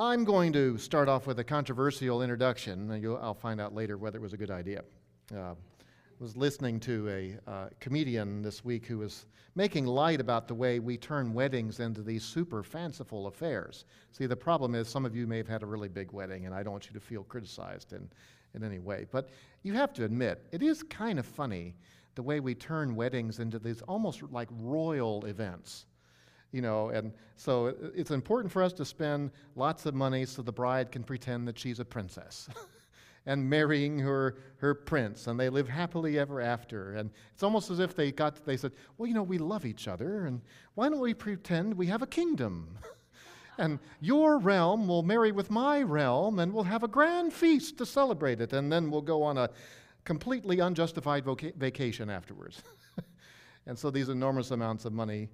I'm going to start off with a controversial introduction. I'll find out later whether it was a good idea. Uh, I was listening to a uh, comedian this week who was making light about the way we turn weddings into these super fanciful affairs. See, the problem is some of you may have had a really big wedding, and I don't want you to feel criticized in, in any way. But you have to admit, it is kind of funny the way we turn weddings into these almost like royal events. You know, and so it's important for us to spend lots of money so the bride can pretend that she's a princess. and marrying her, her prince, and they live happily ever after. And it's almost as if they got, they said, well, you know, we love each other, and why don't we pretend we have a kingdom? and your realm will marry with my realm, and we'll have a grand feast to celebrate it, and then we'll go on a completely unjustified voca- vacation afterwards. and so these enormous amounts of money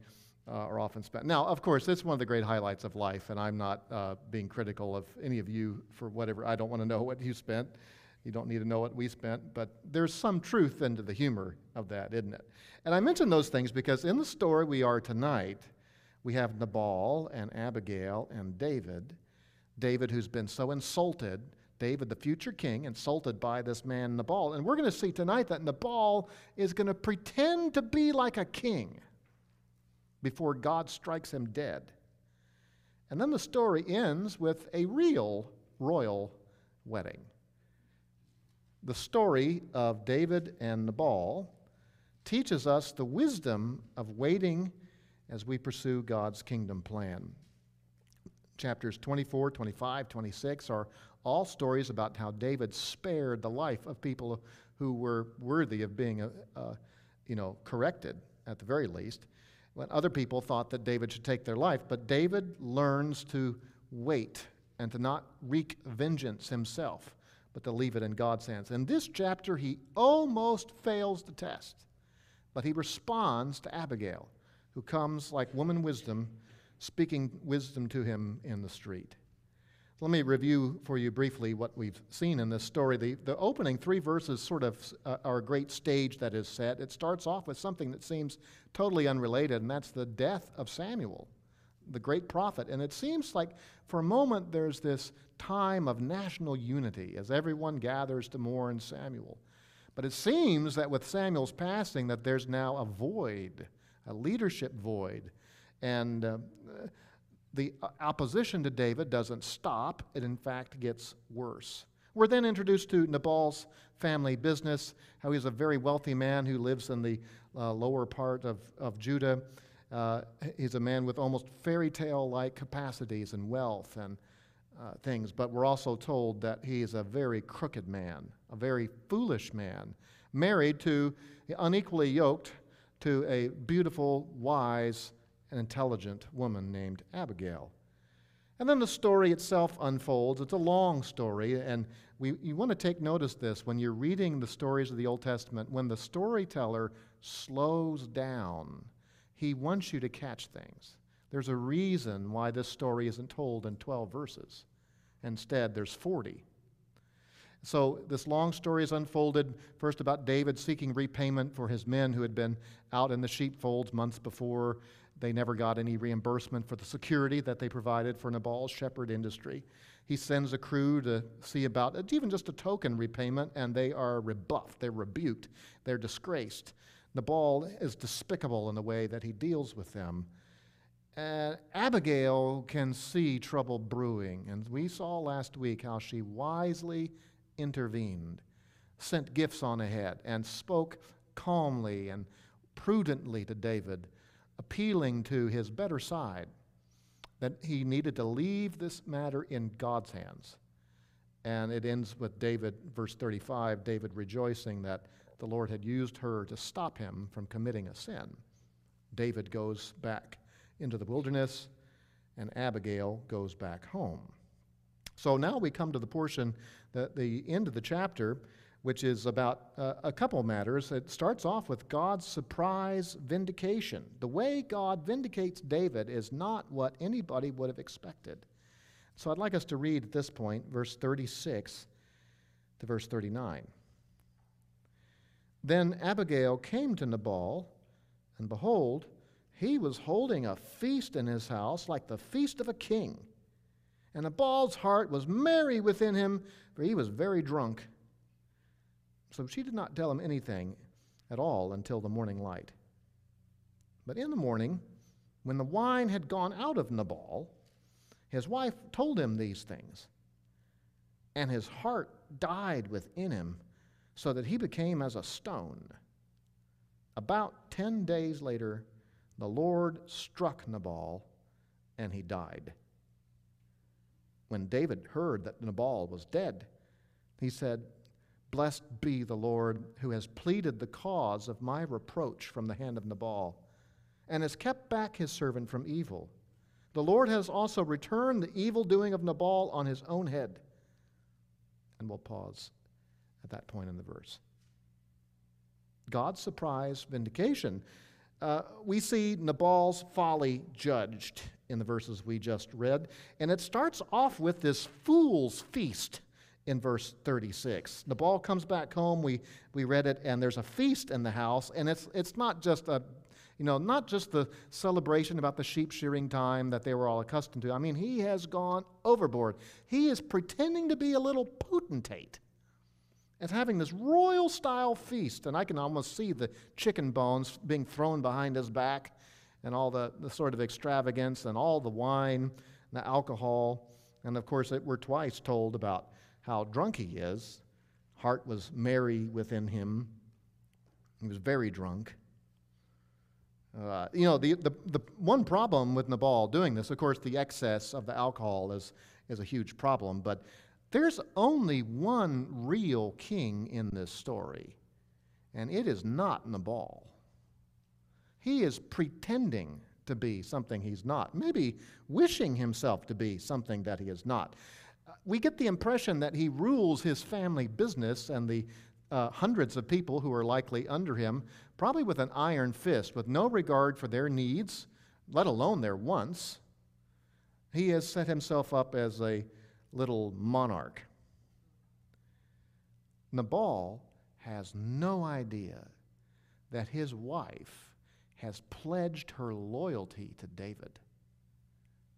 uh, are often spent. Now, of course, it's one of the great highlights of life, and I'm not uh, being critical of any of you for whatever. I don't want to know what you spent. You don't need to know what we spent, but there's some truth into the humor of that, isn't it? And I mention those things because in the story we are tonight, we have Nabal and Abigail and David. David, who's been so insulted David, the future king, insulted by this man Nabal. And we're going to see tonight that Nabal is going to pretend to be like a king before God strikes him dead. And then the story ends with a real royal wedding. The story of David and Nabal teaches us the wisdom of waiting as we pursue God's kingdom plan. Chapters 24, 25, 26 are all stories about how David spared the life of people who were worthy of being, uh, uh, you know, corrected at the very least. When other people thought that David should take their life, but David learns to wait and to not wreak vengeance himself, but to leave it in God's hands. In this chapter, he almost fails the test, but he responds to Abigail, who comes like woman wisdom, speaking wisdom to him in the street. Let me review for you briefly what we've seen in this story. The, the opening three verses sort of uh, are a great stage that is set. It starts off with something that seems totally unrelated, and that's the death of Samuel, the great prophet. And it seems like for a moment there's this time of national unity as everyone gathers to mourn Samuel. But it seems that with Samuel's passing that there's now a void, a leadership void. And uh, the opposition to David doesn't stop, it in fact gets worse. We're then introduced to Nabal's family business, how he's a very wealthy man who lives in the uh, lower part of, of Judah. Uh, he's a man with almost fairy tale like capacities and wealth and uh, things, but we're also told that he is a very crooked man, a very foolish man, married to, unequally yoked to a beautiful, wise, an intelligent woman named Abigail. And then the story itself unfolds. It's a long story, and we, you want to take notice this when you're reading the stories of the Old Testament. When the storyteller slows down, he wants you to catch things. There's a reason why this story isn't told in 12 verses. Instead, there's 40. So, this long story is unfolded first about David seeking repayment for his men who had been out in the sheepfolds months before. They never got any reimbursement for the security that they provided for Nabal's shepherd industry. He sends a crew to see about even just a token repayment, and they are rebuffed, they're rebuked, they're disgraced. Nabal is despicable in the way that he deals with them. And Abigail can see trouble brewing, and we saw last week how she wisely intervened, sent gifts on ahead, and spoke calmly and prudently to David appealing to his better side that he needed to leave this matter in God's hands. And it ends with David, verse 35, David rejoicing that the Lord had used her to stop him from committing a sin. David goes back into the wilderness, and Abigail goes back home. So now we come to the portion, that the end of the chapter, which is about uh, a couple matters. It starts off with God's surprise vindication. The way God vindicates David is not what anybody would have expected. So I'd like us to read at this point, verse 36 to verse 39. Then Abigail came to Nabal, and behold, he was holding a feast in his house like the feast of a king. And Nabal's heart was merry within him, for he was very drunk. So she did not tell him anything at all until the morning light. But in the morning, when the wine had gone out of Nabal, his wife told him these things. And his heart died within him, so that he became as a stone. About ten days later, the Lord struck Nabal, and he died. When David heard that Nabal was dead, he said, Blessed be the Lord who has pleaded the cause of my reproach from the hand of Nabal, and has kept back his servant from evil. The Lord has also returned the evil doing of Nabal on his own head. And we'll pause at that point in the verse. God's surprise vindication. Uh, we see Nabal's folly judged in the verses we just read, and it starts off with this fool's feast in verse 36. Nabal comes back home, we, we read it, and there's a feast in the house, and it's, it's not just a you know, not just the celebration about the sheep shearing time that they were all accustomed to. I mean, he has gone overboard. He is pretending to be a little potentate and having this royal style feast. And I can almost see the chicken bones being thrown behind his back and all the, the sort of extravagance and all the wine and the alcohol. And of course, it, we're twice told about how drunk he is. Heart was merry within him, he was very drunk. Uh, you know, the, the, the one problem with Nabal doing this, of course, the excess of the alcohol is, is a huge problem, but there's only one real king in this story, and it is not Nabal. He is pretending to be something he's not, maybe wishing himself to be something that he is not. We get the impression that he rules his family business and the uh, hundreds of people who are likely under him, probably with an iron fist, with no regard for their needs, let alone their wants. He has set himself up as a little monarch. Nabal has no idea that his wife has pledged her loyalty to David.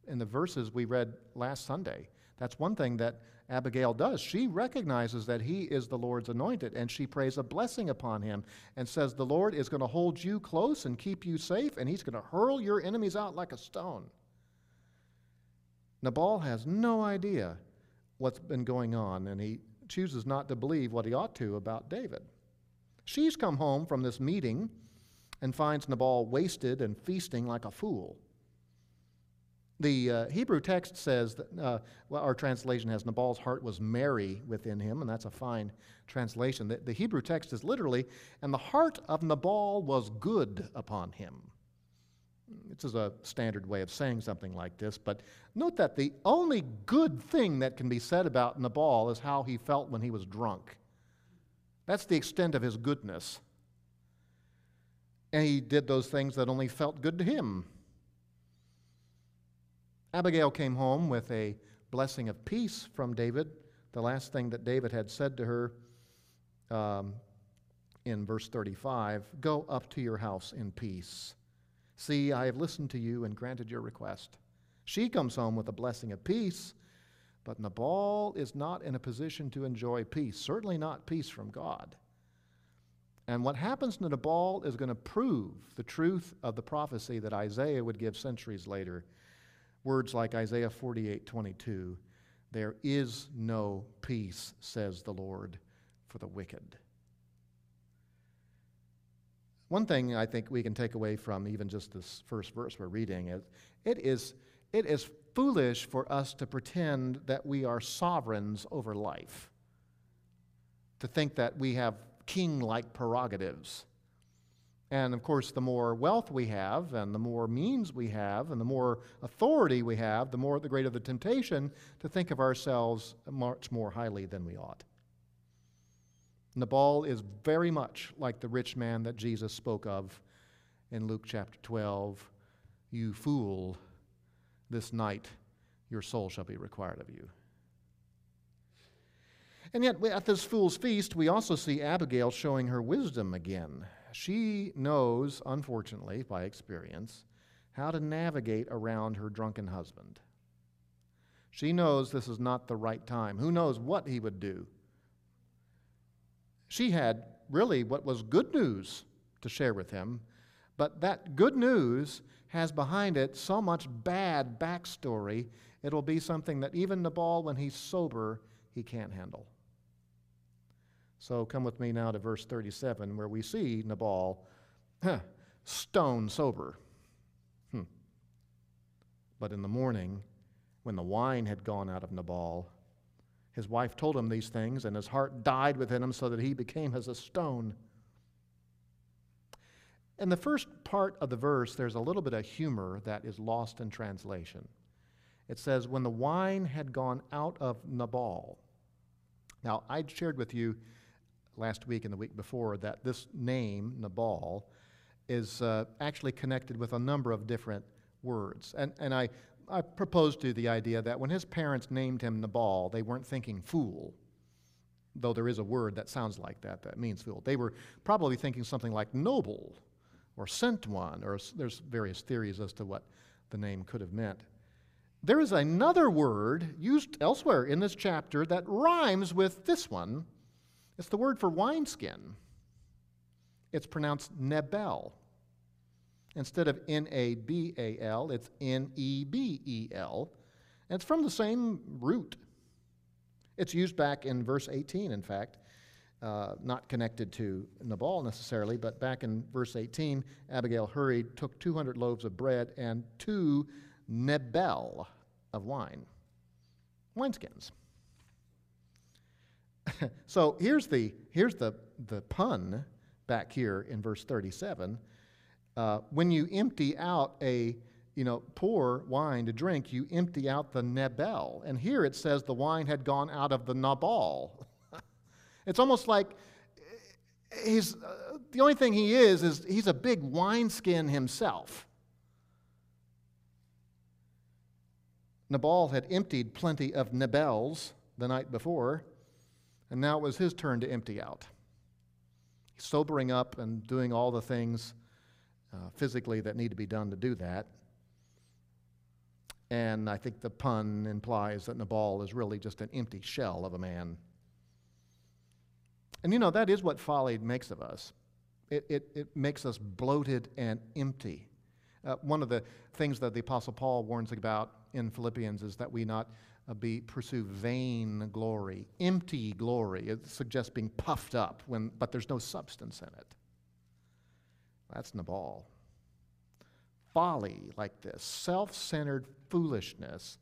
In the verses we read last Sunday, that's one thing that Abigail does. She recognizes that he is the Lord's anointed, and she prays a blessing upon him and says, The Lord is going to hold you close and keep you safe, and he's going to hurl your enemies out like a stone. Nabal has no idea what's been going on, and he chooses not to believe what he ought to about David. She's come home from this meeting and finds Nabal wasted and feasting like a fool. The uh, Hebrew text says that, uh, well, our translation has Nabal's heart was merry within him, and that's a fine translation. The, the Hebrew text is literally, and the heart of Nabal was good upon him. This is a standard way of saying something like this, but note that the only good thing that can be said about Nabal is how he felt when he was drunk. That's the extent of his goodness. And he did those things that only felt good to him. Abigail came home with a blessing of peace from David, the last thing that David had said to her um, in verse 35 Go up to your house in peace. See, I have listened to you and granted your request. She comes home with a blessing of peace, but Nabal is not in a position to enjoy peace, certainly not peace from God. And what happens to Nabal is going to prove the truth of the prophecy that Isaiah would give centuries later words like Isaiah 48 22. There is no peace, says the Lord, for the wicked. One thing I think we can take away from even just this first verse we're reading is it is, it is foolish for us to pretend that we are sovereigns over life, to think that we have king like prerogatives. And of course, the more wealth we have, and the more means we have, and the more authority we have, the more the greater the temptation to think of ourselves much more highly than we ought. Nabal is very much like the rich man that Jesus spoke of in Luke chapter 12. You fool, this night your soul shall be required of you. And yet, at this fool's feast, we also see Abigail showing her wisdom again. She knows, unfortunately, by experience, how to navigate around her drunken husband. She knows this is not the right time. Who knows what he would do? She had really what was good news to share with him, but that good news has behind it so much bad backstory, it'll be something that even Nabal, when he's sober, he can't handle. So come with me now to verse 37, where we see Nabal stone sober. Hmm. But in the morning, when the wine had gone out of Nabal, his wife told him these things, and his heart died within him so that he became as a stone. In the first part of the verse, there's a little bit of humor that is lost in translation. It says, When the wine had gone out of Nabal. Now, I shared with you last week and the week before that this name, Nabal, is uh, actually connected with a number of different words. And, and I, I proposed to you the idea that when his parents named him Nabal, they weren't thinking fool, though there is a word that sounds like that that means fool. They were probably thinking something like noble or sent one, or there's various theories as to what the name could have meant. There is another word used elsewhere in this chapter that rhymes with this one. It's the word for wineskin. It's pronounced nebel. Instead of N A B A L, it's N E B E L. And it's from the same root. It's used back in verse 18, in fact, uh, not connected to Nabal necessarily, but back in verse 18, Abigail hurried, took 200 loaves of bread and two nebel of wine, wineskins. so here's the, here's the, the pun back here in verse 37. Uh, when you empty out a you know, pour wine to drink, you empty out the nebel. And here it says the wine had gone out of the nabal. It's almost like he's, uh, the only thing he is, is he's a big wineskin himself. Nabal had emptied plenty of Nebels the night before, and now it was his turn to empty out. Sobering up and doing all the things uh, physically that need to be done to do that. And I think the pun implies that Nabal is really just an empty shell of a man. And you know, that is what folly makes of us. It, it, it makes us bloated and empty. Uh, one of the things that the Apostle Paul warns about in Philippians is that we not be pursue vain glory, empty glory. It suggests being puffed up, when, but there's no substance in it. That's Nabal. Folly like this, self centered foolishness,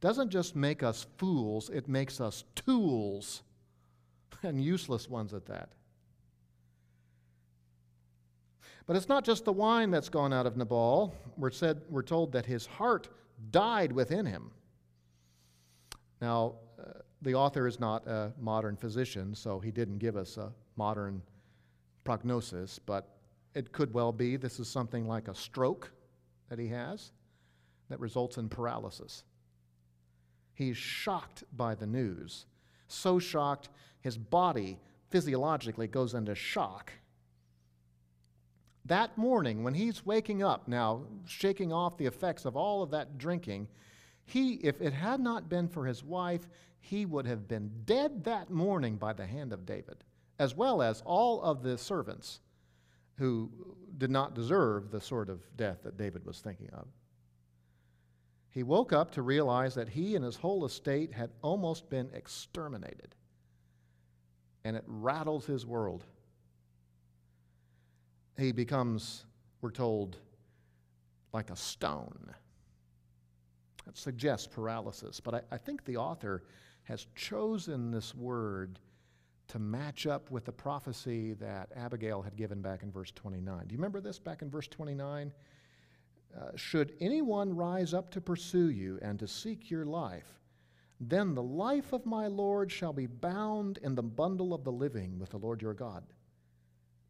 doesn't just make us fools, it makes us tools and useless ones at that. But it's not just the wine that's gone out of Nabal. We're, said, we're told that his heart died within him. Now, uh, the author is not a modern physician, so he didn't give us a modern prognosis, but it could well be this is something like a stroke that he has that results in paralysis. He's shocked by the news, so shocked his body physiologically goes into shock. That morning, when he's waking up now, shaking off the effects of all of that drinking, he, if it had not been for his wife, he would have been dead that morning by the hand of David, as well as all of the servants who did not deserve the sort of death that David was thinking of. He woke up to realize that he and his whole estate had almost been exterminated and it rattles his world. He becomes, we're told, like a stone. That suggests paralysis, but I, I think the author has chosen this word to match up with the prophecy that Abigail had given back in verse 29. Do you remember this back in verse 29? Uh, should anyone rise up to pursue you and to seek your life, then the life of my Lord shall be bound in the bundle of the living with the Lord your God.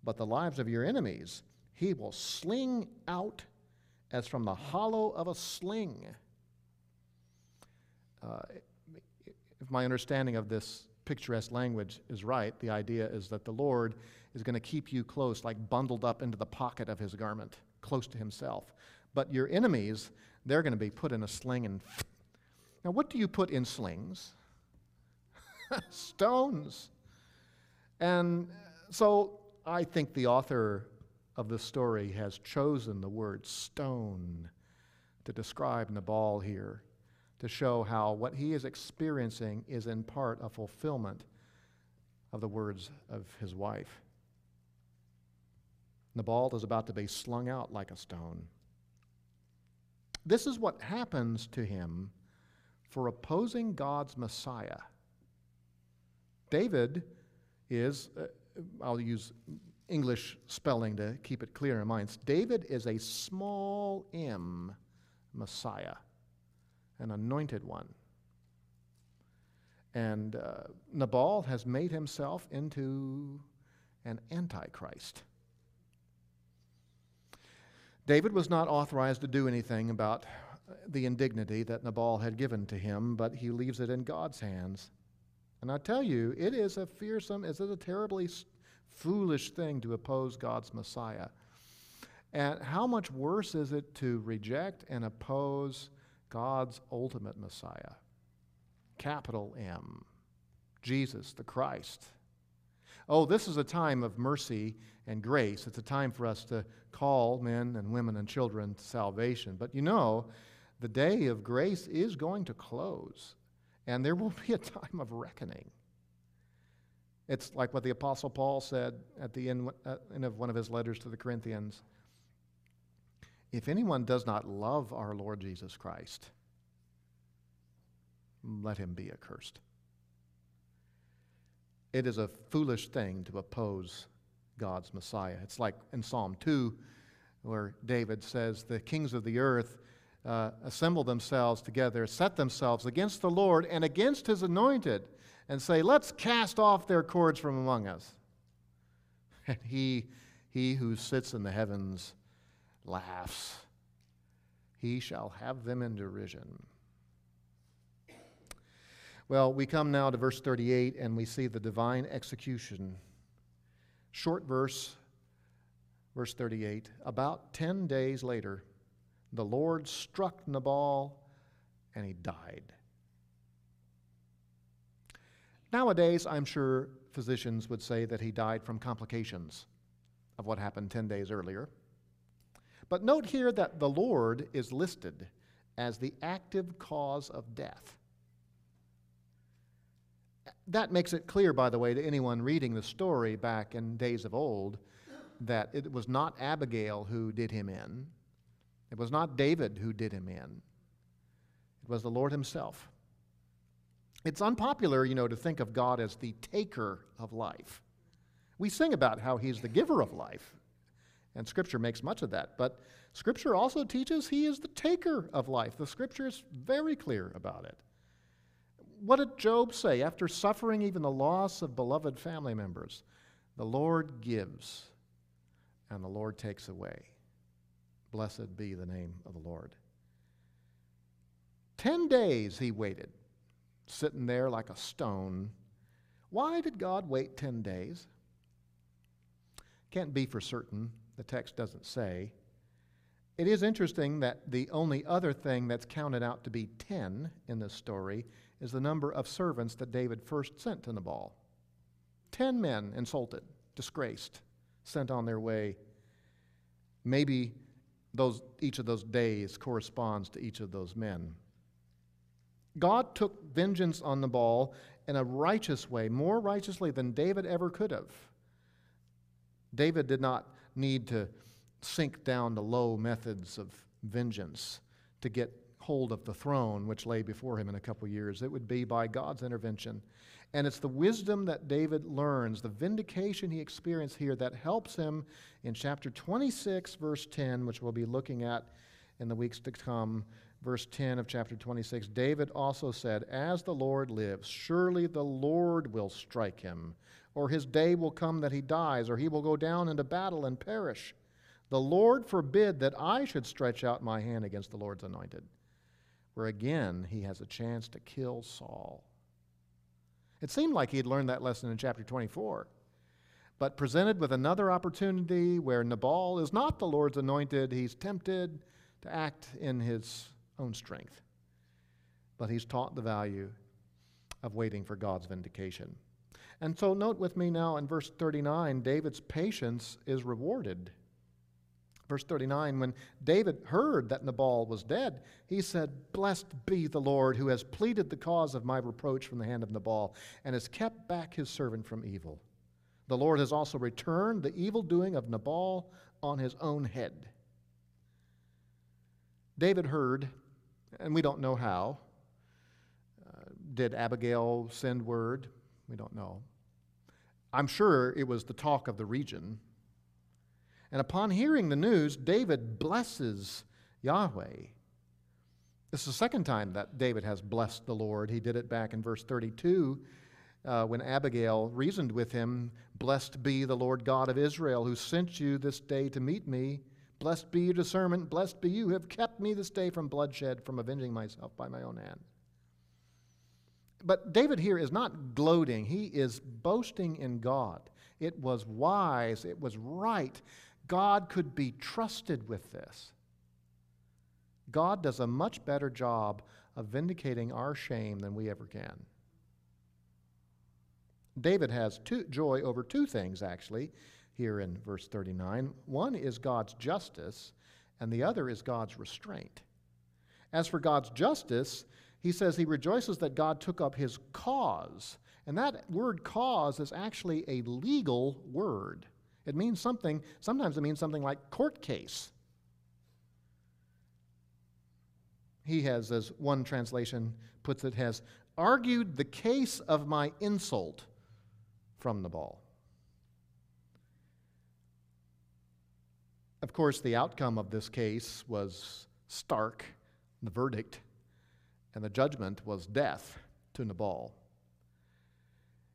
But the lives of your enemies he will sling out as from the hollow of a sling. Uh, if my understanding of this picturesque language is right, the idea is that the Lord is going to keep you close, like bundled up into the pocket of his garment, close to himself. But your enemies, they're going to be put in a sling and Now, what do you put in slings? Stones. And so I think the author of the story has chosen the word stone to describe Nabal here, to show how what he is experiencing is in part a fulfillment of the words of his wife. Nabal is about to be slung out like a stone. This is what happens to him for opposing God's Messiah. David is, uh, I'll use English spelling to keep it clear in mind. David is a small m Messiah, an anointed one. And uh, Nabal has made himself into an antichrist. David was not authorized to do anything about the indignity that Nabal had given to him, but he leaves it in God's hands. And I tell you, it is a fearsome, it is a terribly foolish thing to oppose God's Messiah. And how much worse is it to reject and oppose God's ultimate Messiah? Capital M, Jesus the Christ. Oh, this is a time of mercy and grace. It's a time for us to call men and women and children to salvation. But you know, the day of grace is going to close, and there will be a time of reckoning. It's like what the Apostle Paul said at the end, uh, of one of his letters to the Corinthians. If anyone does not love our Lord Jesus Christ, let him be accursed. It is a foolish thing to oppose God's Messiah. It's like in Psalm 2, where David says, The kings of the earth uh, assemble themselves together, set themselves against the Lord and against his anointed and say, Let's cast off their cords from among us. And he, he who sits in the heavens laughs. He shall have them in derision. Well, we come now to verse 38 and we see the divine execution. Short verse, verse 38. About 10 days later, the Lord struck Nabal and he died. Nowadays, I'm sure physicians would say that he died from complications of what happened 10 days earlier. But note here that the Lord is listed as the active cause of death. That makes it clear, by the way, to anyone reading the story back in days of old, that it was not Abigail who did him in. It was not David who did him in. It was the Lord Himself. It's unpopular, you know, to think of God as the taker of life. We sing about how He's the giver of life, and Scripture makes much of that. But Scripture also teaches He is the taker of life. The Scripture is very clear about it. What did Job say after suffering even the loss of beloved family members? The Lord gives, and the Lord takes away. Blessed be the name of the Lord. Ten days he waited sitting there like a stone. Why did God wait 10 days? Can't be for certain. The text doesn't say. It is interesting that the only other thing that's counted out to be 10 in this story is the number of servants that David first sent to Nabal. 10 men insulted, disgraced, sent on their way. Maybe those, each of those days corresponds to each of those men. God took vengeance on Nabal in a righteous way, more righteously than David ever could have. David did not need to sink down to low methods of vengeance to get hold of the throne which lay before him in a couple years. It would be by God's intervention. And it's the wisdom that David learns, the vindication he experienced here, that helps him in chapter 26, verse 10, which we'll be looking at in the weeks to come, verse 10 of chapter 26, David also said, As the Lord lives, surely the Lord will strike him, or his day will come that he dies, or he will go down into battle and perish. The Lord forbid that I should stretch out my hand against the Lord's anointed. Where again he has a chance to kill Saul. It seemed like he had learned that lesson in chapter 24. But presented with another opportunity where Nabal is not the Lord's anointed, he's tempted to act in his own strength. but he's taught the value of waiting for God's vindication. And so, note with me now in verse 39 David's patience is rewarded. Verse 39 When David heard that Nabal was dead, he said, Blessed be the Lord who has pleaded the cause of my reproach from the hand of Nabal and has kept back his servant from evil. The Lord has also returned the evil doing of Nabal on his own head. David heard, and we don't know how. Uh, did Abigail send word? We don't know. I'm sure it was the talk of the region. And upon hearing the news, David blesses Yahweh. This is the second time that David has blessed the Lord. He did it back in verse 32 uh, when Abigail reasoned with him Blessed be the Lord God of Israel, who sent you this day to meet me. Blessed be your discernment. Blessed be you who have kept me this day from bloodshed, from avenging myself by my own hand. But David here is not gloating, he is boasting in God. It was wise, it was right. God could be trusted with this. God does a much better job of vindicating our shame than we ever can. David has two, joy over two things, actually, here in verse 39. One is God's justice, and the other is God's restraint. As for God's justice, he says he rejoices that God took up his cause. And that word cause is actually a legal word. It means something, sometimes it means something like court case. He has, as one translation puts it, has argued the case of my insult from Nabal. Of course, the outcome of this case was stark, the verdict, and the judgment was death to Nabal.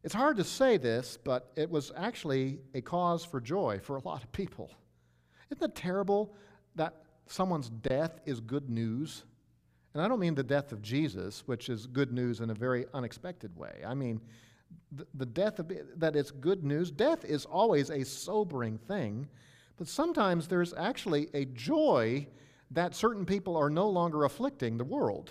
It's hard to say this, but it was actually a cause for joy for a lot of people. Isn't it terrible that someone's death is good news? And I don't mean the death of Jesus, which is good news in a very unexpected way. I mean the, death of that is good news. Death is always a sobering thing, but sometimes there's actually a joy that certain people are no longer afflicting the world.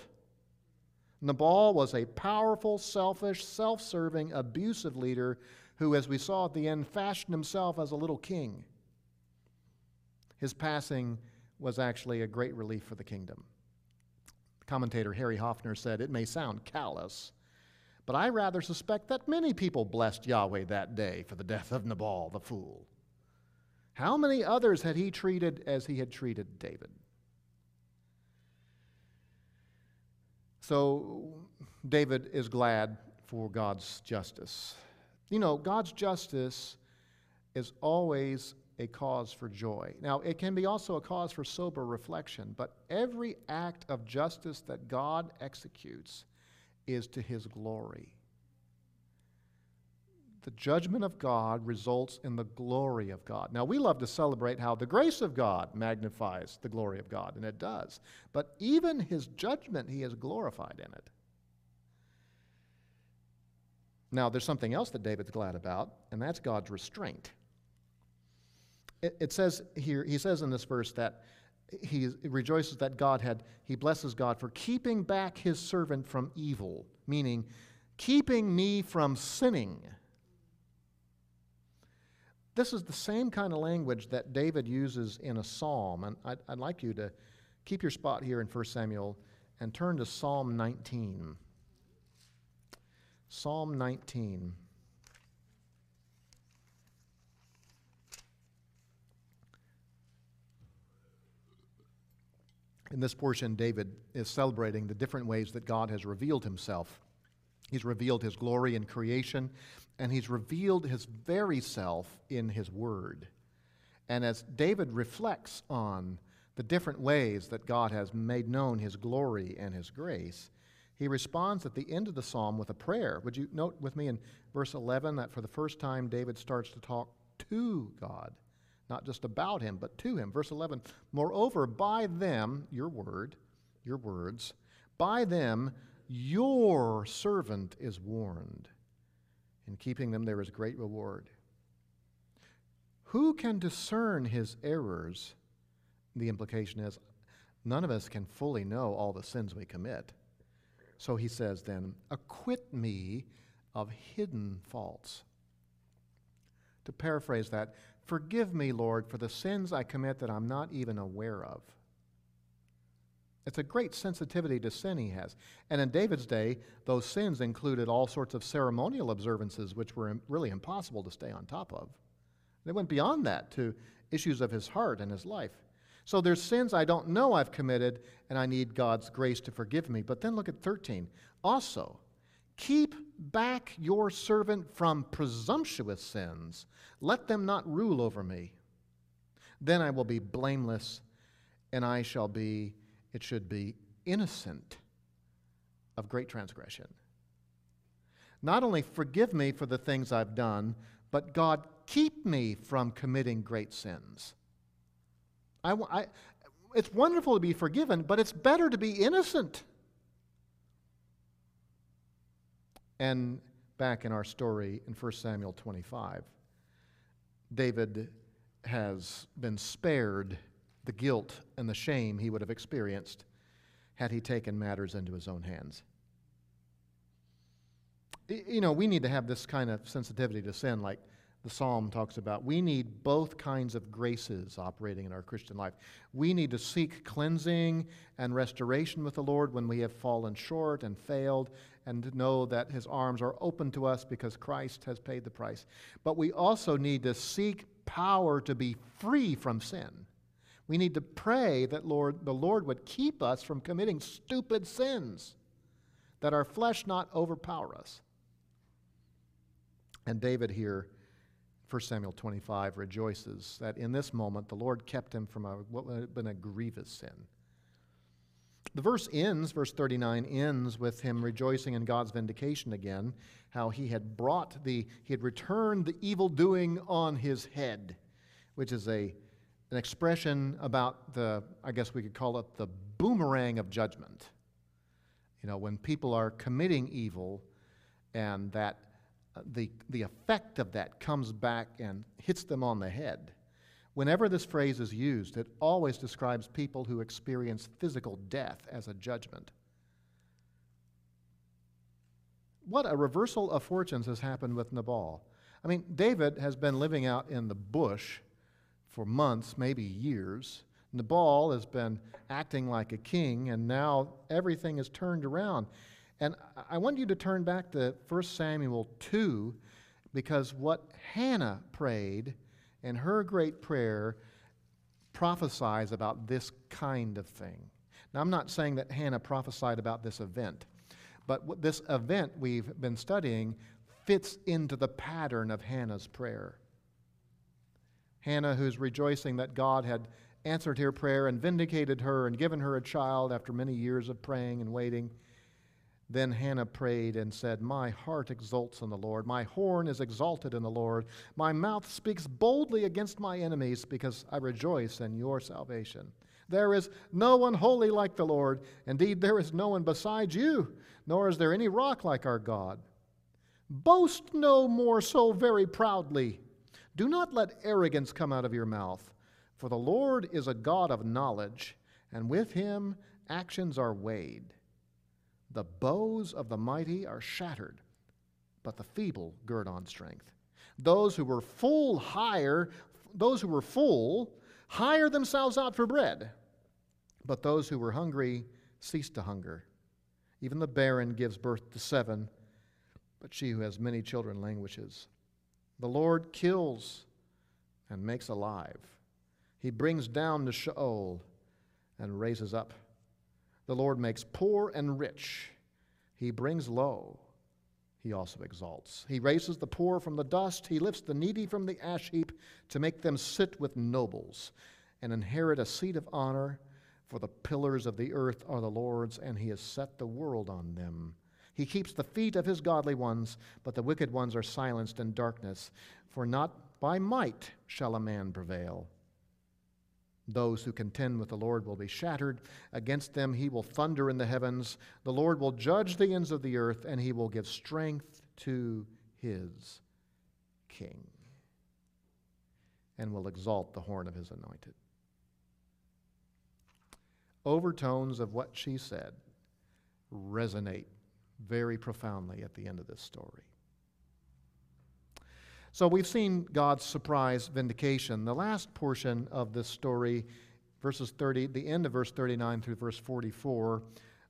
Nabal was a powerful, selfish, self serving, abusive leader who, as we saw at the end, fashioned himself as a little king. His passing was actually a great relief for the kingdom. Commentator Harry Hoffner said, It may sound callous, but I rather suspect that many people blessed Yahweh that day for the death of Nabal the fool. How many others had he treated as he had treated David? So David is glad for God's justice. You know, God's justice is always a cause for joy. Now, it can be also a cause for sober reflection, but every act of justice that God executes is to his glory. The judgment of God results in the glory of God. Now, we love to celebrate how the grace of God magnifies the glory of God, and it does. But even his judgment, he is glorified in it. Now, there's something else that David's glad about, and that's God's restraint. It, it says here, he says in this verse that he rejoices that God had, he blesses God for keeping back his servant from evil, meaning keeping me from sinning. This is the same kind of language that David uses in a psalm. And I'd, I'd like you to keep your spot here in 1 Samuel and turn to Psalm 19. Psalm 19. In this portion, David is celebrating the different ways that God has revealed himself. He's revealed his glory in creation, and he's revealed his very self in his word. And as David reflects on the different ways that God has made known his glory and his grace, he responds at the end of the psalm with a prayer. Would you note with me in verse 11 that for the first time David starts to talk to God? not just about him, but to him. Verse 11 Moreover, by them, your word, your words, by them your servant is warned. In keeping them, there is great reward. Who can discern his errors? The implication is none of us can fully know all the sins we commit. So he says then, Acquit me of hidden faults. To paraphrase that, forgive me, Lord, for the sins I commit that I'm not even aware of. It's a great sensitivity to sin he has. And in David's day, those sins included all sorts of ceremonial observances which were really impossible to stay on top of. They went beyond that to issues of his heart and his life. So there's sins I don't know I've committed, and I need God's grace to forgive me. But then look at 13. Also, keep back your servant from presumptuous sins. Let them not rule over me. Then I will be blameless, and I shall be it should be innocent of great transgression. Not only forgive me for the things I've done, but God, keep me from committing great sins. I, I, it's wonderful to be forgiven, but it's better to be innocent. And back in our story in 1 Samuel 25, David has been spared the guilt and the shame he would have experienced had he taken matters into his own hands. You know, we need to have this kind of sensitivity to sin, like the psalm talks about. We need both kinds of graces operating in our Christian life. We need to seek cleansing and restoration with the Lord when we have fallen short and failed, and know that His arms are open to us because Christ has paid the price. But we also need to seek power to be free from sin. We need to pray that Lord, the Lord would keep us from committing stupid sins, that our flesh not overpower us. And David here, 1 Samuel 25, rejoices that in this moment the Lord kept him from a, what would have been a grievous sin. The verse ends, verse 39 ends with him rejoicing in God's vindication again, how he had brought the, he had returned the evil doing on his head, which is a an expression about the, I guess we could call it the boomerang of judgment. You know, when people are committing evil and that uh, the, the effect of that comes back and hits them on the head. Whenever this phrase is used, it always describes people who experience physical death as a judgment. What a reversal of fortunes has happened with Nabal. I mean, David has been living out in the bush for months, maybe years. Nabal has been acting like a king, and now everything is turned around. And I want you to turn back to 1 Samuel 2, because what Hannah prayed in her great prayer prophesies about this kind of thing. Now, I'm not saying that Hannah prophesied about this event, but this event we've been studying fits into the pattern of Hannah's prayer. Hannah, who's rejoicing that God had answered her prayer and vindicated her and given her a child after many years of praying and waiting. Then Hannah prayed and said, My heart exults in the Lord. My horn is exalted in the Lord. My mouth speaks boldly against my enemies because I rejoice in your salvation. There is no one holy like the Lord. Indeed, there is no one besides you, nor is there any rock like our God. Boast no more so very proudly. Do not let arrogance come out of your mouth, for the Lord is a God of knowledge, and with him actions are weighed. The bows of the mighty are shattered, but the feeble gird on strength. Those who were full hire, those who were full hire themselves out for bread, but those who were hungry cease to hunger. Even the barren gives birth to seven, but she who has many children languishes. The Lord kills and makes alive. He brings down to Sheol and raises up. The Lord makes poor and rich. He brings low. He also exalts. He raises the poor from the dust. He lifts the needy from the ash heap to make them sit with nobles and inherit a seat of honor. For the pillars of the earth are the Lord's, and He has set the world on them. He keeps the feet of his godly ones, but the wicked ones are silenced in darkness. For not by might shall a man prevail. Those who contend with the Lord will be shattered. Against them he will thunder in the heavens. The Lord will judge the ends of the earth, and he will give strength to his king, and will exalt the horn of his anointed. Overtones of what she said resonate very profoundly at the end of this story. So we've seen God's surprise vindication. The last portion of this story, verses 30, the end of verse 39 through verse 44,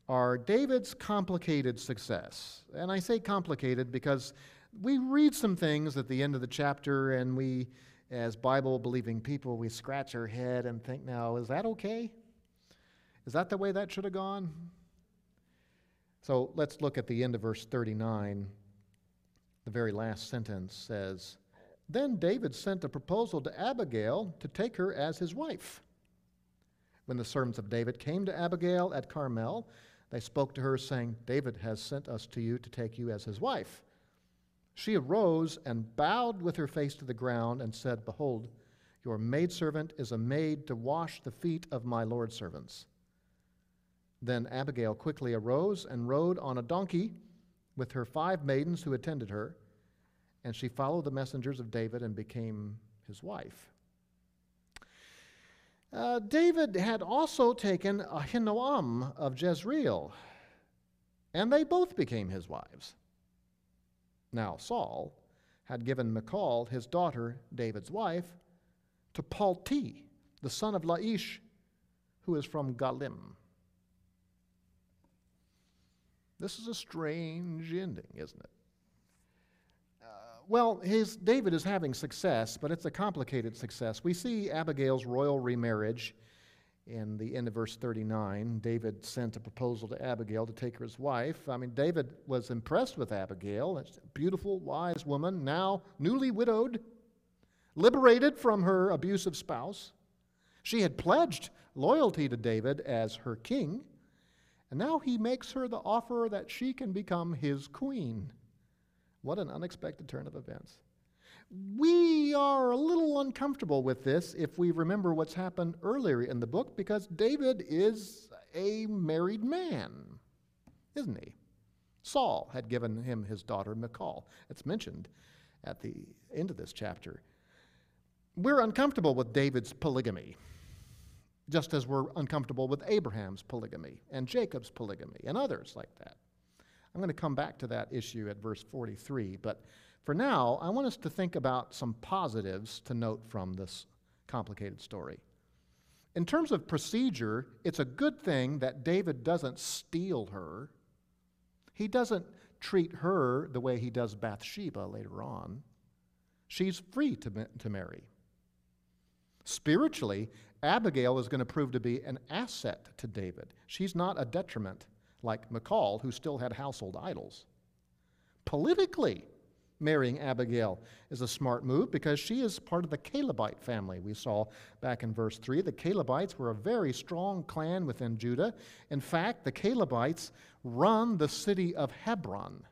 are David's complicated success. And I say complicated because we read some things at the end of the chapter and we, as Bible believing people, we scratch our head and think, now, is that okay? Is that the way that should have gone? So let's look at the end of verse 39. The very last sentence says Then David sent a proposal to Abigail to take her as his wife. When the servants of David came to Abigail at Carmel, they spoke to her, saying, David has sent us to you to take you as his wife. She arose and bowed with her face to the ground and said, Behold, your maidservant is a maid to wash the feet of my Lord's servants. Then Abigail quickly arose and rode on a donkey with her five maidens who attended her, and she followed the messengers of David and became his wife. Uh, David had also taken Ahinoam of Jezreel, and they both became his wives. Now, Saul had given Michal, his daughter, David's wife, to Palti, the son of Laish, who is from Gallim. This is a strange ending, isn't it? Uh, well, his, David is having success, but it's a complicated success. We see Abigail's royal remarriage in the end of verse 39. David sent a proposal to Abigail to take her as wife. I mean, David was impressed with Abigail, a beautiful, wise woman, now newly widowed, liberated from her abusive spouse. She had pledged loyalty to David as her king. And now he makes her the offer that she can become his queen. What an unexpected turn of events. We are a little uncomfortable with this if we remember what's happened earlier in the book because David is a married man, isn't he? Saul had given him his daughter Michal. It's mentioned at the end of this chapter. We're uncomfortable with David's polygamy just as we're uncomfortable with Abraham's polygamy and Jacob's polygamy and others like that. I'm going to come back to that issue at verse 43, but for now, I want us to think about some positives to note from this complicated story. In terms of procedure, it's a good thing that David doesn't steal her. He doesn't treat her the way he does Bathsheba later on. She's free to, to marry. Spiritually, Abigail is going to prove to be an asset to David. She's not a detriment like Michal, who still had household idols. Politically, marrying Abigail is a smart move because she is part of the Calebite family we saw back in verse 3. The Calebites were a very strong clan within Judah. In fact, the Calebites run the city of Hebron,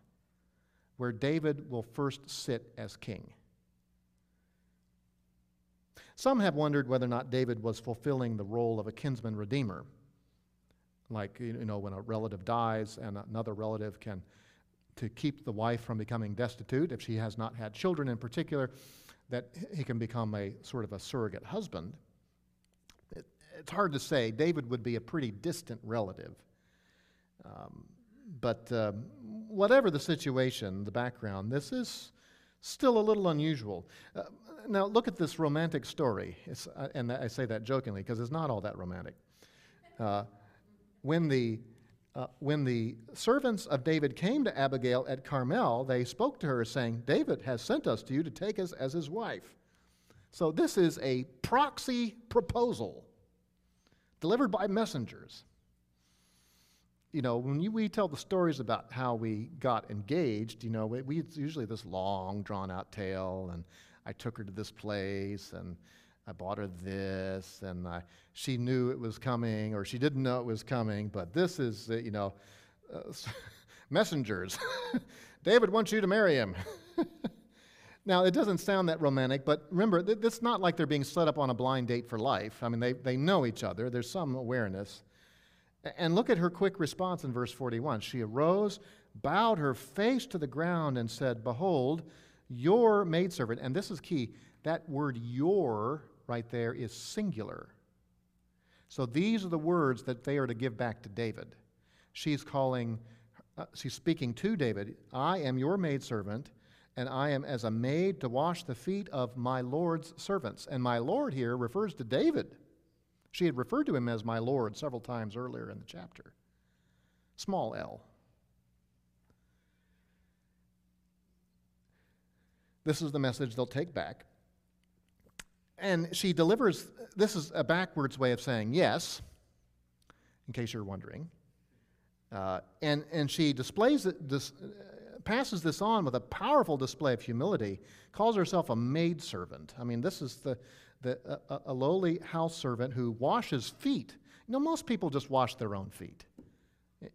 where David will first sit as king. Some have wondered whether or not David was fulfilling the role of a kinsman redeemer. Like, you know, when a relative dies and another relative can, to keep the wife from becoming destitute, if she has not had children in particular, that he can become a sort of a surrogate husband. It, it's hard to say. David would be a pretty distant relative. Um, but uh, whatever the situation, the background, this is still a little unusual. Uh, now, look at this romantic story. Uh, and I say that jokingly because it's not all that romantic. Uh, when, the, uh, when the servants of David came to Abigail at Carmel, they spoke to her, saying, David has sent us to you to take us as his wife. So, this is a proxy proposal delivered by messengers. You know, when you, we tell the stories about how we got engaged, you know, we, we, it's usually this long, drawn out tale, and I took her to this place and I bought her this, and I, she knew it was coming, or she didn't know it was coming, but this is, uh, you know, uh, messengers. David wants you to marry him. now, it doesn't sound that romantic, but remember, th- it's not like they're being set up on a blind date for life. I mean, they, they know each other, there's some awareness. And look at her quick response in verse 41. She arose, bowed her face to the ground, and said, Behold, your maidservant, and this is key, that word your right there is singular. So these are the words that they are to give back to David. she's calling, uh, she's speaking to David I am your maidservant, and I am as a maid to wash the feet of my Lord's servants. And my Lord here refers to David. She had referred to him as my Lord several times earlier in the chapter. Small l. This is the message they'll take back. And she delivers, this is a backwards way of saying yes, in case you're wondering. Uh, and, and she displays it, this, passes this on with a powerful display of humility, calls herself a maidservant. I mean, this is the, the, a lowly house servant who washes feet. You know, most people just wash their own feet.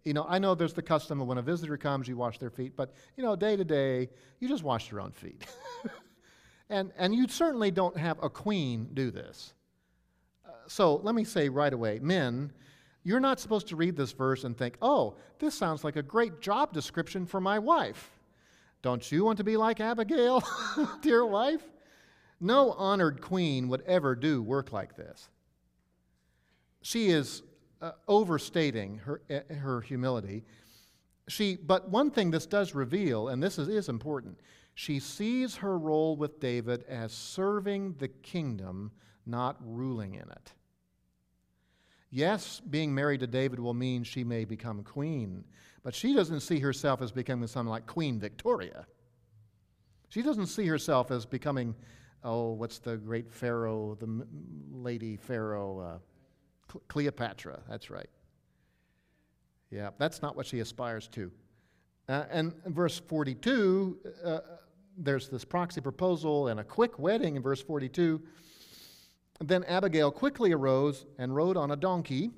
You know, I know there's the custom of when a visitor comes, you wash their feet, but, you know, day to day, you just wash your own feet. and, and you certainly don't have a queen do this. Uh, so let me say right away men, you're not supposed to read this verse and think, oh, this sounds like a great job description for my wife. Don't you want to be like Abigail, dear wife? No honored queen would ever do work like this. She is uh, overstating her, uh, her humility. She, but one thing this does reveal, and this is, is important, she sees her role with David as serving the kingdom, not ruling in it. Yes, being married to David will mean she may become queen, but she doesn't see herself as becoming something like Queen Victoria. She doesn't see herself as becoming, oh, what's the great pharaoh, the lady pharaoh, uh, Cleopatra, that's right. Yeah, that's not what she aspires to. Uh, and verse 42, uh, there's this proxy proposal and a quick wedding in verse 42. Then Abigail quickly arose and rode on a donkey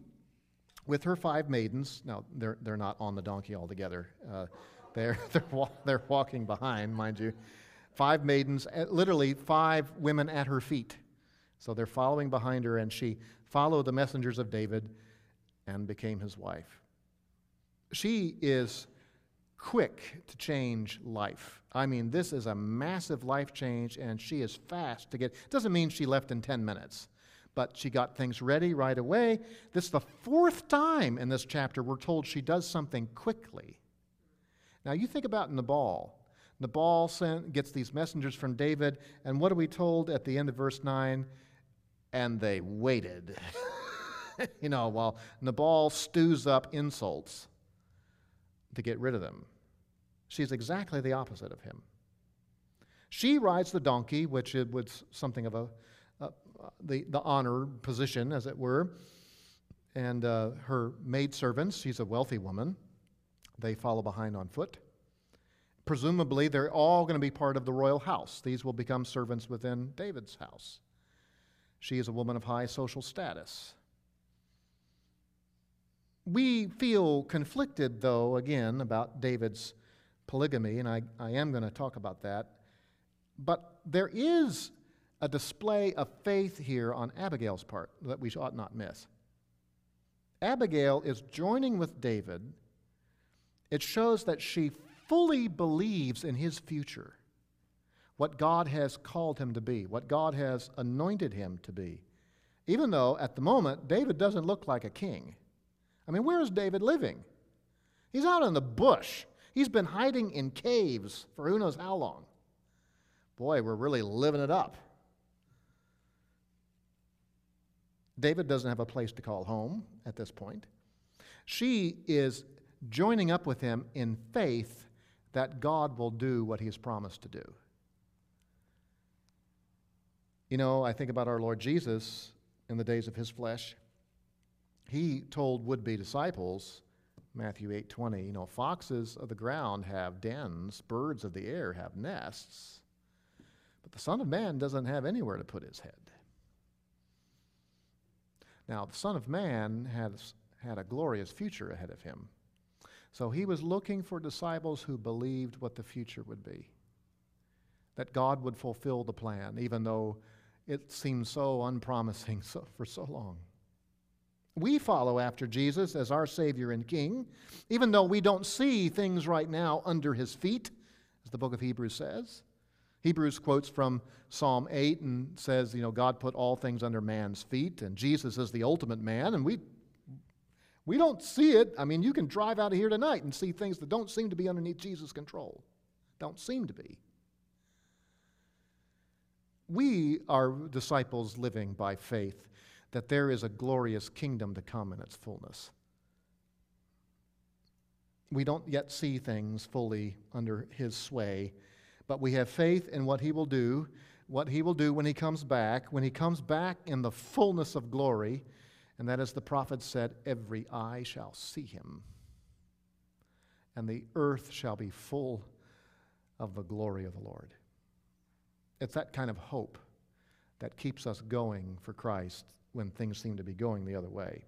with her five maidens. Now, they're, they're not on the donkey altogether, uh, they're, they're, wa- they're walking behind, mind you. Five maidens, uh, literally five women at her feet. So they're following behind her, and she followed the messengers of David and became his wife. She is quick to change life. I mean, this is a massive life change, and she is fast to get. It Doesn't mean she left in 10 minutes, but she got things ready right away. This is the fourth time in this chapter we're told she does something quickly. Now, you think about Nabal. Nabal sent, gets these messengers from David, and what are we told at the end of verse 9? And they waited. you know, while Nabal stews up insults to get rid of them. She's exactly the opposite of him. She rides the donkey, which was something of a, uh, the, the honor position, as it were. And uh, her maidservants, she's a wealthy woman, they follow behind on foot. Presumably, they're all going to be part of the royal house. These will become servants within David's house. She is a woman of high social status. We feel conflicted, though, again, about David's polygamy, and I, I am going to talk about that. But there is a display of faith here on Abigail's part that we ought not miss. Abigail is joining with David. It shows that she fully believes in his future, what God has called him to be, what God has anointed him to be. Even though at the moment, David doesn't look like a king. I mean, where is David living? He's out in the bush. He's been hiding in caves for who knows how long. Boy, we're really living it up. David doesn't have a place to call home at this point. She is joining up with him in faith that God will do what he has promised to do. You know, I think about our Lord Jesus in the days of his flesh he told would-be disciples, Matthew 8:20, you know, foxes of the ground have dens, birds of the air have nests, but the Son of Man doesn't have anywhere to put his head. Now, the Son of Man has had a glorious future ahead of him. So he was looking for disciples who believed what the future would be. That God would fulfill the plan, even though it seemed so unpromising so, for so long. We follow after Jesus as our Savior and King, even though we don't see things right now under his feet, as the book of Hebrews says. Hebrews quotes from Psalm 8 and says, you know, God put all things under man's feet, and Jesus is the ultimate man, and we, We don't see it. I mean, you can drive out of here tonight and see things that don't seem to be underneath Jesus' control. Don't seem to be. We are disciples living by faith that there is a glorious kingdom to come in its fullness. We don't yet see things fully under his sway, but we have faith in what he will do, what he will do when he comes back, when he comes back in the fullness of glory and that, as the prophet said, every eye shall see him, and the earth shall be full of the glory of the Lord. It's that kind of hope that keeps us going for Christ when things seem to be going the other way.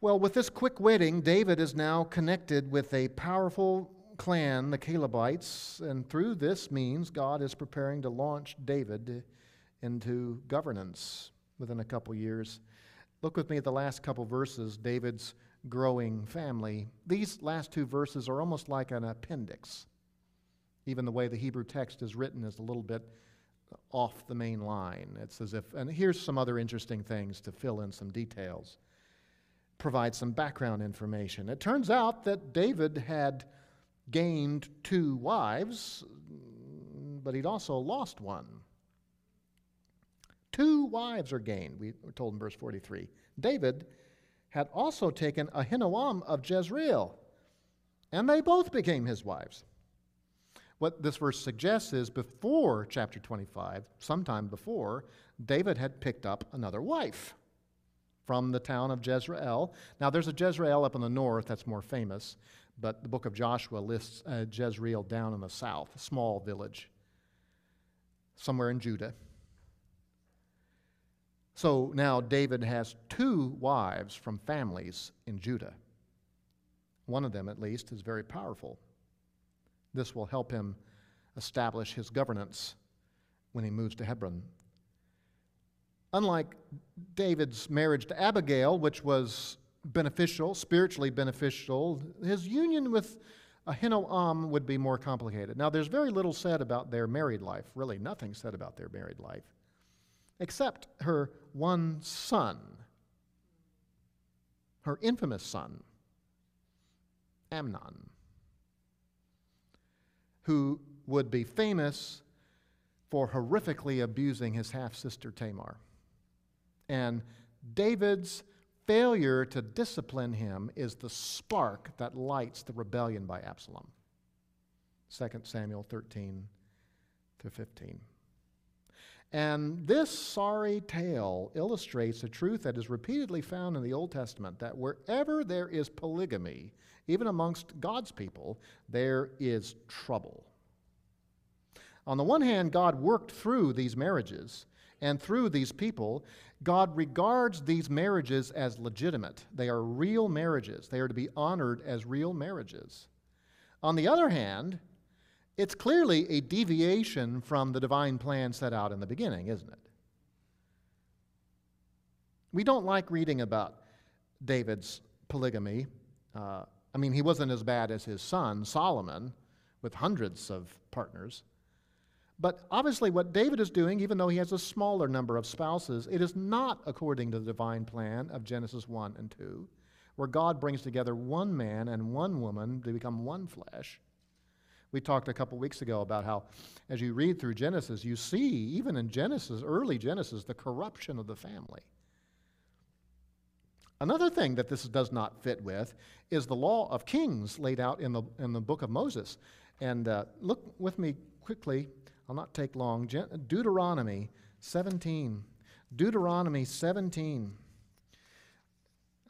Well, with this quick wedding, David is now connected with a powerful clan, the Calebites, and through this means God is preparing to launch David into governance within a couple years. Look with me at the last couple verses, David's growing family. These last two verses are almost like an appendix. Even the way the Hebrew text is written is a little bit off the main line. It's as if, and here's some other interesting things to fill in some details, provide some background information. It turns out that David had gained two wives, but he'd also lost one. Two wives are gained, we were told in verse 43. David had also taken Ahinoam of Jezreel, and they both became his wives. What this verse suggests is before chapter 25, sometime before, David had picked up another wife from the town of Jezreel. Now, there's a Jezreel up in the north that's more famous, but the book of Joshua lists uh, Jezreel down in the south, a small village, somewhere in Judah. So now David has two wives from families in Judah. One of them, at least, is very powerful. This will help him establish his governance when he moves to Hebron. Unlike David's marriage to Abigail, which was beneficial, spiritually beneficial, his union with Ahinoam would be more complicated. Now, there's very little said about their married life, really, nothing said about their married life except her one son, her infamous son, Amnon, who would be famous for horrifically abusing his half sister Tamar. And David's failure to discipline him is the spark that lights the rebellion by Absalom. 2 Samuel 13 to 15. And this sorry tale illustrates a truth that is repeatedly found in the Old Testament that wherever there is polygamy, even amongst God's people, there is trouble. On the one hand, God worked through these marriages and through these people. God regards these marriages as legitimate. They are real marriages, they are to be honored as real marriages. On the other hand, it's clearly a deviation from the divine plan set out in the beginning, isn't it? We don't like reading about David's polygamy. Uh, I mean, he wasn't as bad as his son, Solomon, with hundreds of partners. But obviously, what David is doing, even though he has a smaller number of spouses, it is not according to the divine plan of Genesis 1 and 2, where God brings together one man and one woman to become one flesh. We talked a couple weeks ago about how, as you read through Genesis, you see, even in Genesis, early Genesis, the corruption of the family. Another thing that this does not fit with is the law of kings laid out in the, in the book of Moses. And uh, look with me quickly, I'll not take long. Deuteronomy 17. Deuteronomy 17.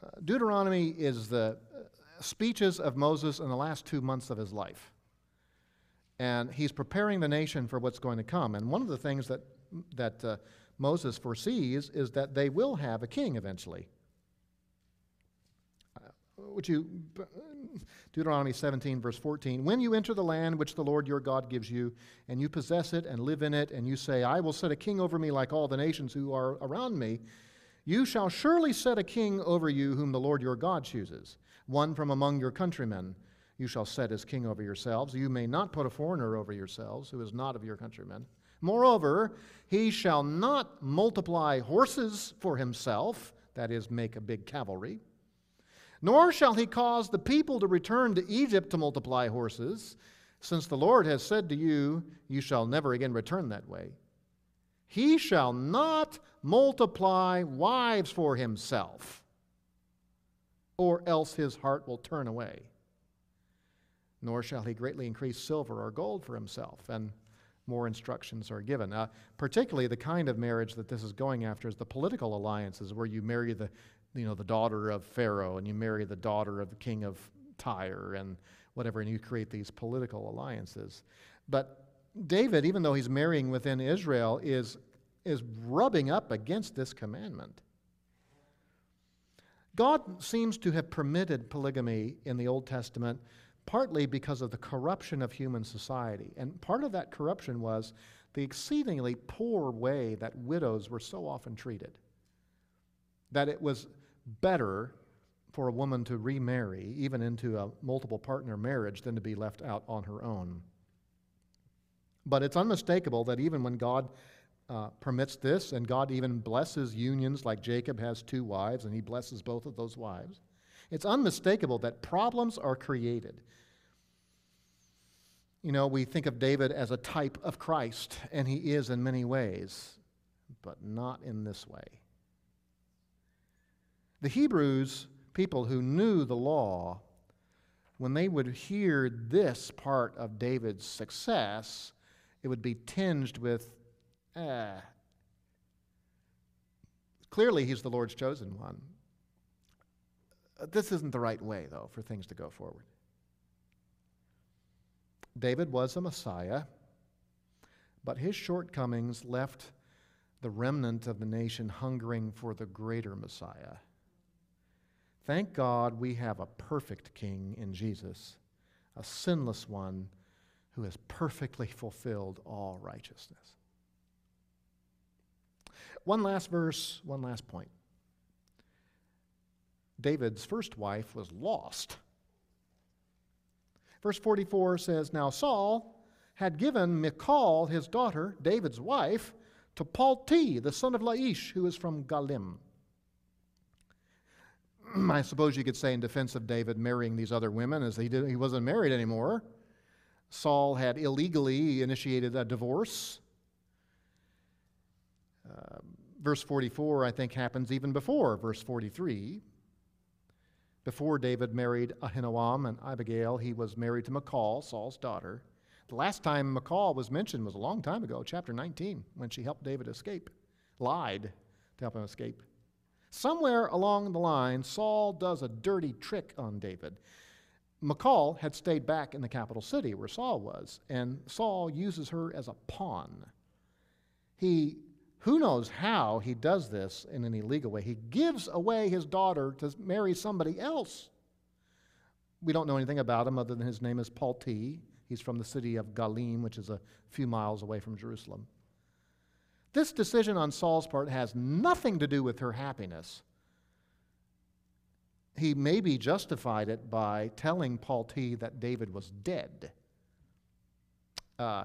Uh, Deuteronomy is the uh, speeches of Moses in the last two months of his life and he's preparing the nation for what's going to come. And one of the things that, that uh, Moses foresees is that they will have a king eventually. Would you, Deuteronomy 17, verse 14, when you enter the land which the Lord your God gives you, and you possess it and live in it, and you say, I will set a king over me like all the nations who are around me, you shall surely set a king over you whom the Lord your God chooses, one from among your countrymen you shall set as king over yourselves. You may not put a foreigner over yourselves who is not of your countrymen. Moreover, he shall not multiply horses for himself. that is, make a big cavalry. Nor shall he cause the people to return to Egypt to multiply horses, since the Lord has said to you, You shall never again return that way. He shall not multiply wives for himself, or else his heart will turn away. Nor shall he greatly increase silver or gold for himself. And more instructions are given. Uh, particularly, the kind of marriage that this is going after is the political alliances, where you marry the, you know, the daughter of Pharaoh and you marry the daughter of the king of Tyre and whatever, and you create these political alliances. But David, even though he's marrying within Israel, is, is rubbing up against this commandment. God seems to have permitted polygamy in the Old Testament partly because of the corruption of human society. And part of that corruption was the exceedingly poor way that widows were so often treated. That it was better for a woman to remarry, even into a multiple partner marriage, than to be left out on her own. But it's unmistakable that even when God uh, permits this, and God even blesses unions like Jacob has two wives, and he blesses both of those wives, it's unmistakable that problems are created. You know, we think of David as a type of Christ, and he is in many ways, but not in this way. The Hebrews, people who knew the law, when they would hear this part of David's success, it would be tinged with, ah, clearly he's the Lord's chosen one. This isn't the right way, though, for things to go forward. David was a Messiah, but his shortcomings left the remnant of the nation hungering for the greater Messiah. Thank God we have a perfect king in Jesus, a sinless one who has perfectly fulfilled all righteousness. One last verse, one last point. David's first wife was lost. Verse 44 says Now Saul had given Michal, his daughter, David's wife, to Palti, the son of Laish, who is from Gallim. I suppose you could say, in defense of David marrying these other women, as he, did, he wasn't married anymore. Saul had illegally initiated a divorce. Uh, verse 44, I think, happens even before verse 43. Before David married Ahinoam and Abigail, he was married to Michal, Saul's daughter. The last time Michal was mentioned was a long time ago, chapter 19, when she helped David escape, lied to help him escape. Somewhere along the line, Saul does a dirty trick on David. Michal had stayed back in the capital city where Saul was, and Saul uses her as a pawn. He who knows how he does this in an illegal way? He gives away his daughter to marry somebody else. We don't know anything about him other than his name is Palti. He's from the city of Gallim, which is a few miles away from Jerusalem. This decision on Saul's part has nothing to do with her happiness. He maybe justified it by telling Palti that David was dead. Uh,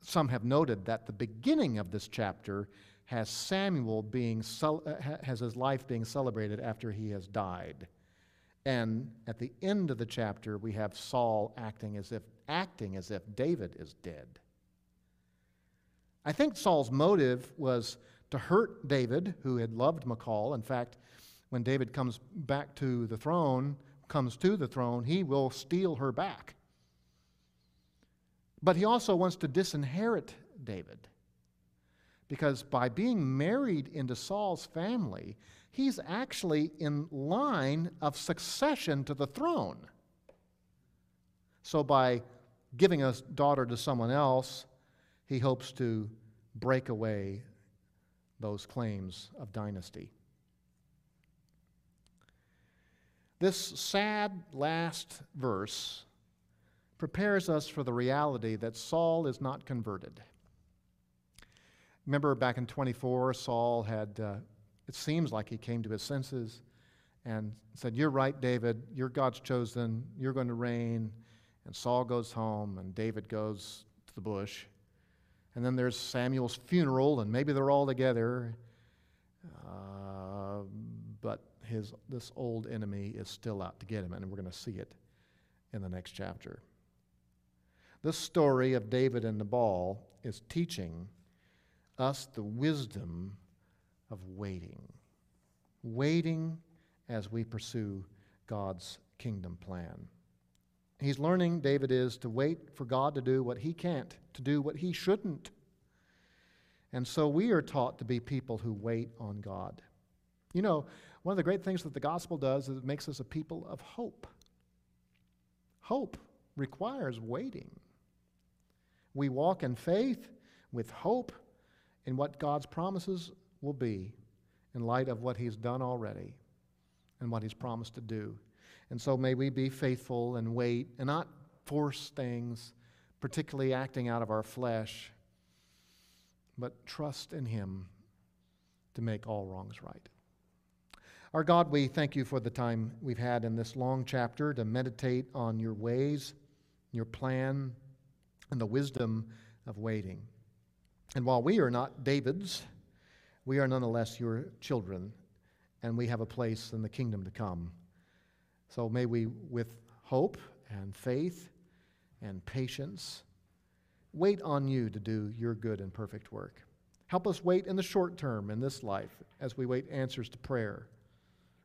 some have noted that the beginning of this chapter has Samuel being uh, has his life being celebrated after he has died. And at the end of the chapter we have Saul acting as if acting as if David is dead. I think Saul's motive was to hurt David, who had loved Michal. In fact, when David comes back to the throne, comes to the throne, he will steal her back. But he also wants to disinherit David. Because by being married into Saul's family, he's actually in line of succession to the throne. So by giving a daughter to someone else, he hopes to break away those claims of dynasty. This sad last verse prepares us for the reality that Saul is not converted. Remember back in 24, Saul had, uh, it seems like he came to his senses and said, You're right, David. You're God's chosen. You're going to reign. And Saul goes home, and David goes to the bush. And then there's Samuel's funeral, and maybe they're all together. Uh, but his, this old enemy is still out to get him, and we're going to see it in the next chapter. This story of David and Nabal is teaching us the wisdom of waiting. Waiting as we pursue God's kingdom plan. He's learning, David is, to wait for God to do what he can't, to do what he shouldn't. And so we are taught to be people who wait on God. You know, one of the great things that the gospel does is it makes us a people of hope. Hope requires waiting. We walk in faith with hope in what God's promises will be in light of what He's done already and what He's promised to do. And so may we be faithful and wait and not force things, particularly acting out of our flesh, but trust in Him to make all wrongs right. Our God, we thank you for the time we've had in this long chapter to meditate on your ways, your plan, and the wisdom of waiting. And while we are not David's, we are nonetheless your children, and we have a place in the kingdom to come. So may we, with hope and faith and patience, wait on you to do your good and perfect work. Help us wait in the short term in this life as we wait answers to prayer,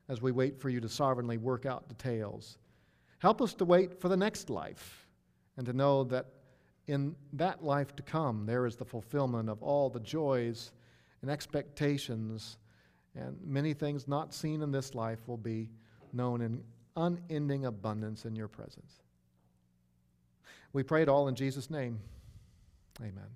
as we wait for you to sovereignly work out details. Help us to wait for the next life and to know that in that life to come, there is the fulfillment of all the joys and expectations, and many things not seen in this life will be known in unending abundance in your presence. We pray it all in Jesus' name. Amen.